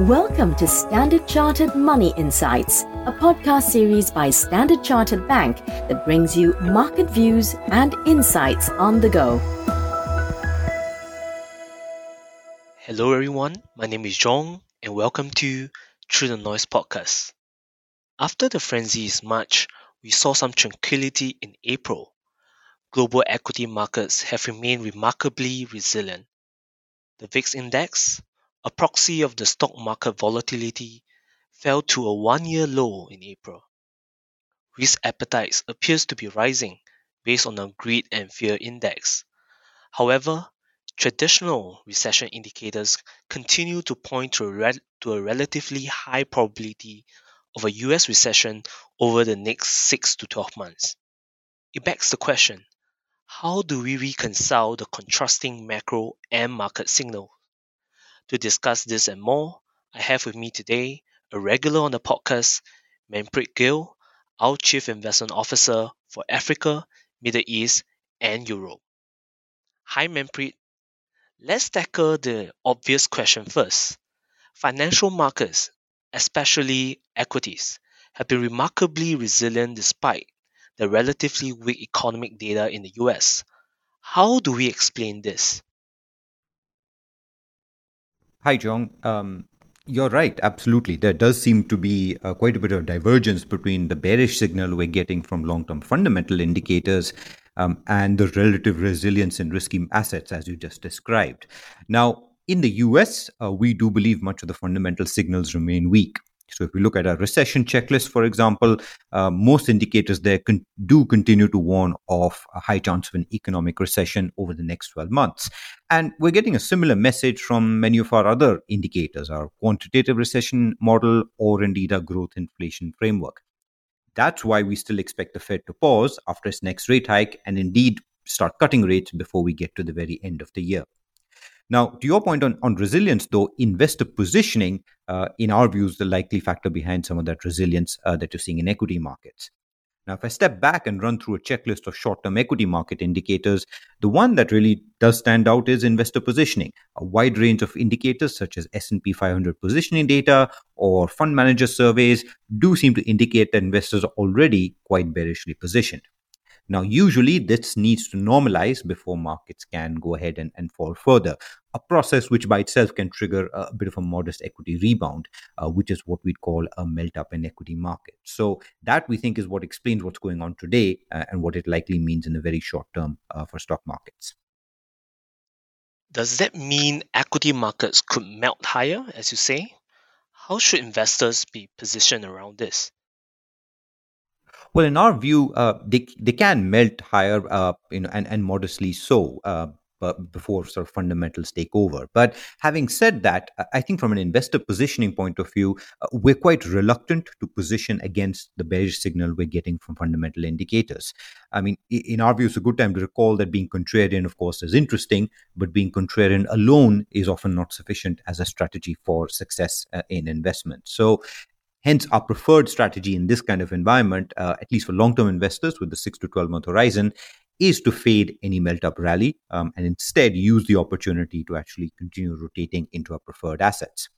Welcome to Standard Chartered Money Insights, a podcast series by Standard Chartered Bank that brings you market views and insights on the go. Hello, everyone. My name is Zhong, and welcome to Through the Noise podcast. After the frenzies March, we saw some tranquility in April. Global equity markets have remained remarkably resilient. The VIX index, a proxy of the stock market volatility, fell to a one-year low in April. Risk appetite appears to be rising based on a greed and fear index. However, traditional recession indicators continue to point to a, rel- to a relatively high probability of a US recession over the next 6 to 12 months. It begs the question how do we reconcile the contrasting macro and market signals? To discuss this and more, I have with me today a regular on the podcast, Manpreet Gill, our Chief Investment Officer for Africa, Middle East, and Europe. Hi, Manpreet. Let's tackle the obvious question first. Financial markets, especially equities, have been remarkably resilient despite the relatively weak economic data in the US. How do we explain this? Hi, Zhong. Um, you're right. Absolutely. There does seem to be uh, quite a bit of divergence between the bearish signal we're getting from long term fundamental indicators um, and the relative resilience in risky assets, as you just described. Now, in the US, uh, we do believe much of the fundamental signals remain weak. So, if we look at a recession checklist, for example, uh, most indicators there con- do continue to warn of a high chance of an economic recession over the next 12 months. And we're getting a similar message from many of our other indicators, our quantitative recession model, or indeed our growth inflation framework. That's why we still expect the Fed to pause after its next rate hike and indeed start cutting rates before we get to the very end of the year. Now, to your point on, on resilience, though, investor positioning, uh, in our view, is the likely factor behind some of that resilience uh, that you're seeing in equity markets. Now, if I step back and run through a checklist of short-term equity market indicators, the one that really does stand out is investor positioning. A wide range of indicators such as S&P 500 positioning data or fund manager surveys do seem to indicate that investors are already quite bearishly positioned. Now, usually this needs to normalize before markets can go ahead and, and fall further, a process which by itself can trigger a bit of a modest equity rebound, uh, which is what we'd call a melt up in equity market. So, that we think is what explains what's going on today uh, and what it likely means in the very short term uh, for stock markets. Does that mean equity markets could melt higher, as you say? How should investors be positioned around this? Well, in our view, uh, they they can melt higher, uh, you know, and and modestly so. Uh, but before sort of fundamentals take over. But having said that, I think from an investor positioning point of view, uh, we're quite reluctant to position against the bearish signal we're getting from fundamental indicators. I mean, in our view, it's a good time to recall that being contrarian, of course, is interesting, but being contrarian alone is often not sufficient as a strategy for success uh, in investment. So Hence, our preferred strategy in this kind of environment, uh, at least for long term investors with the 6 to 12 month horizon, is to fade any melt up rally um, and instead use the opportunity to actually continue rotating into our preferred assets.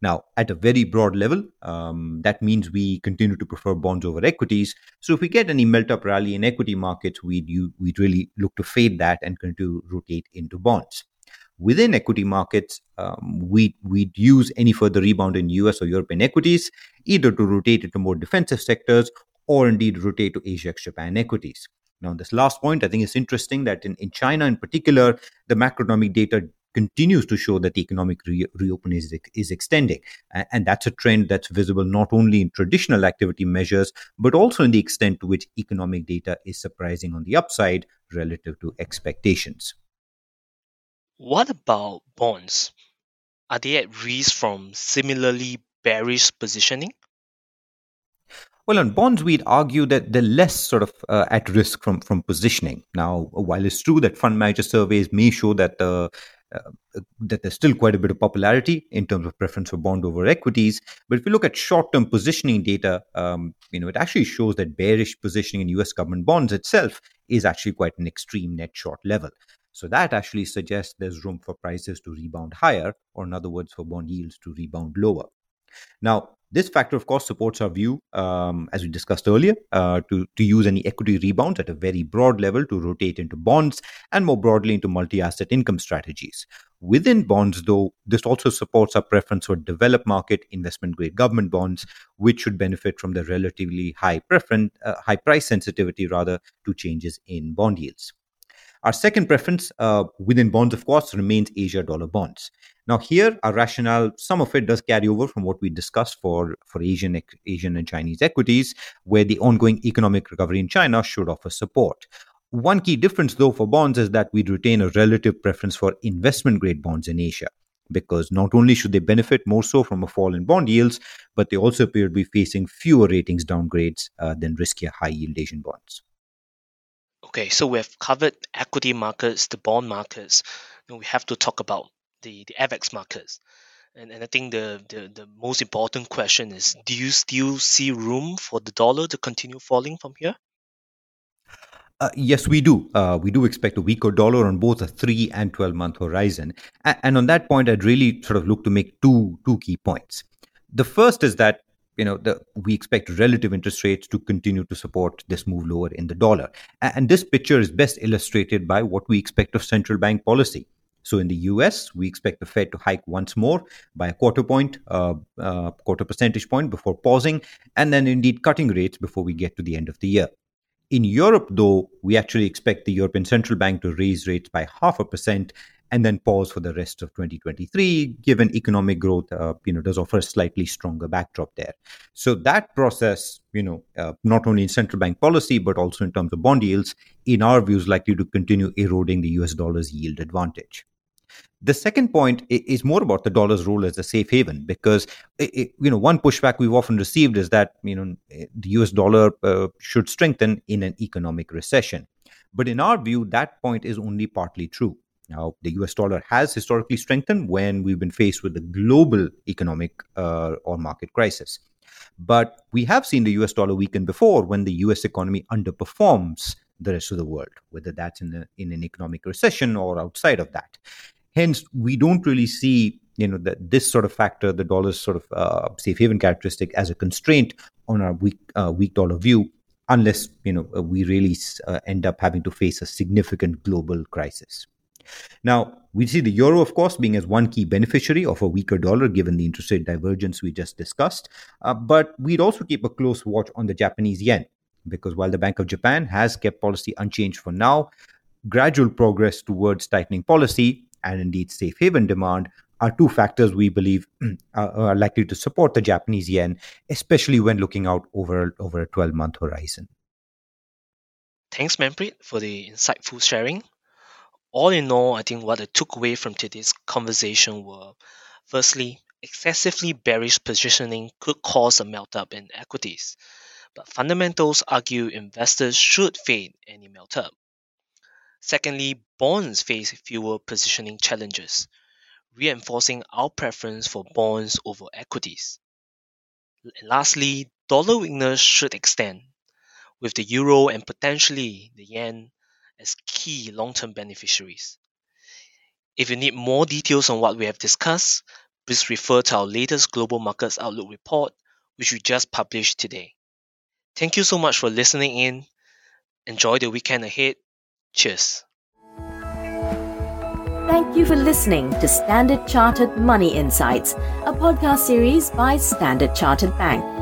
Now, at a very broad level, um, that means we continue to prefer bonds over equities. So, if we get any melt up rally in equity markets, we'd, we'd really look to fade that and continue to rotate into bonds within equity markets, um, we, we'd use any further rebound in US or European equities either to rotate into more defensive sectors or indeed rotate to Asia Japan equities. Now, this last point, I think it's interesting that in, in China in particular, the macroeconomic data continues to show that the economic re- reopening is, is extending. And, and that's a trend that's visible not only in traditional activity measures, but also in the extent to which economic data is surprising on the upside relative to expectations. What about bonds? Are they at risk from similarly bearish positioning? Well, on bonds, we'd argue that they're less sort of uh, at risk from, from positioning. Now, while it's true that fund manager surveys may show that uh, uh, that there's still quite a bit of popularity in terms of preference for bond over equities. But if you look at short-term positioning data, um, you know, it actually shows that bearish positioning in U.S. government bonds itself is actually quite an extreme net short level. So that actually suggests there's room for prices to rebound higher, or in other words, for bond yields to rebound lower. Now, this factor, of course, supports our view, um, as we discussed earlier, uh, to, to use any equity rebounds at a very broad level to rotate into bonds and more broadly into multi asset income strategies. Within bonds, though, this also supports our preference for developed market investment grade government bonds, which should benefit from the relatively high preference, uh, high price sensitivity rather to changes in bond yields. Our second preference uh, within bonds, of course, remains Asia dollar bonds. Now, here, our rationale, some of it does carry over from what we discussed for, for Asian, Asian and Chinese equities, where the ongoing economic recovery in China should offer support. One key difference, though, for bonds is that we'd retain a relative preference for investment grade bonds in Asia because not only should they benefit more so from a fall in bond yields, but they also appear to be facing fewer ratings downgrades uh, than riskier high yield Asian bonds. Okay, so we have covered equity markets, the bond markets. and we have to talk about the, the FX markets. And, and I think the, the, the most important question is do you still see room for the dollar to continue falling from here? Uh, yes, we do. Uh, we do expect a weaker dollar on both a three and 12 month horizon. A- and on that point, I'd really sort of look to make two, two key points. The first is that you know the, we expect relative interest rates to continue to support this move lower in the dollar. And this picture is best illustrated by what we expect of central bank policy. So in the us we expect the fed to hike once more by a quarter point uh, uh, quarter percentage point before pausing and then indeed cutting rates before we get to the end of the year. In Europe, though, we actually expect the European Central Bank to raise rates by half a percent and then pause for the rest of 2023 given economic growth uh, you know does offer a slightly stronger backdrop there. So that process you know uh, not only in central bank policy but also in terms of bond yields in our view is likely to continue eroding the us dollar's yield advantage. The second point is more about the dollar's role as a safe haven because it, you know one pushback we've often received is that you know the US dollar uh, should strengthen in an economic recession. But in our view that point is only partly true now, the US dollar has historically strengthened when we've been faced with a global economic uh, or market crisis. But we have seen the US dollar weaken before when the US economy underperforms the rest of the world, whether that's in, in an economic recession or outside of that. Hence, we don't really see you know that this sort of factor, the dollar's sort of uh, safe haven characteristic, as a constraint on our weak uh, weak dollar view, unless you know we really uh, end up having to face a significant global crisis. Now, we see the euro, of course, being as one key beneficiary of a weaker dollar given the interest rate divergence we just discussed. Uh, but we'd also keep a close watch on the Japanese yen because while the Bank of Japan has kept policy unchanged for now, gradual progress towards tightening policy and indeed safe haven demand are two factors we believe are likely to support the Japanese yen, especially when looking out over, over a 12 month horizon. Thanks, Manpreet, for the insightful sharing all in all, I think what I took away from today's conversation were firstly, excessively bearish positioning could cause a melt up in equities, but fundamentals argue investors should fade any melt up. Secondly, bonds face fewer positioning challenges, reinforcing our preference for bonds over equities. And lastly, dollar weakness should extend, with the euro and potentially the yen as key long-term beneficiaries. If you need more details on what we have discussed, please refer to our latest Global Markets Outlook report, which we just published today. Thank you so much for listening in. Enjoy the weekend ahead. Cheers. Thank you for listening to Standard Chartered Money Insights, a podcast series by Standard Chartered Bank.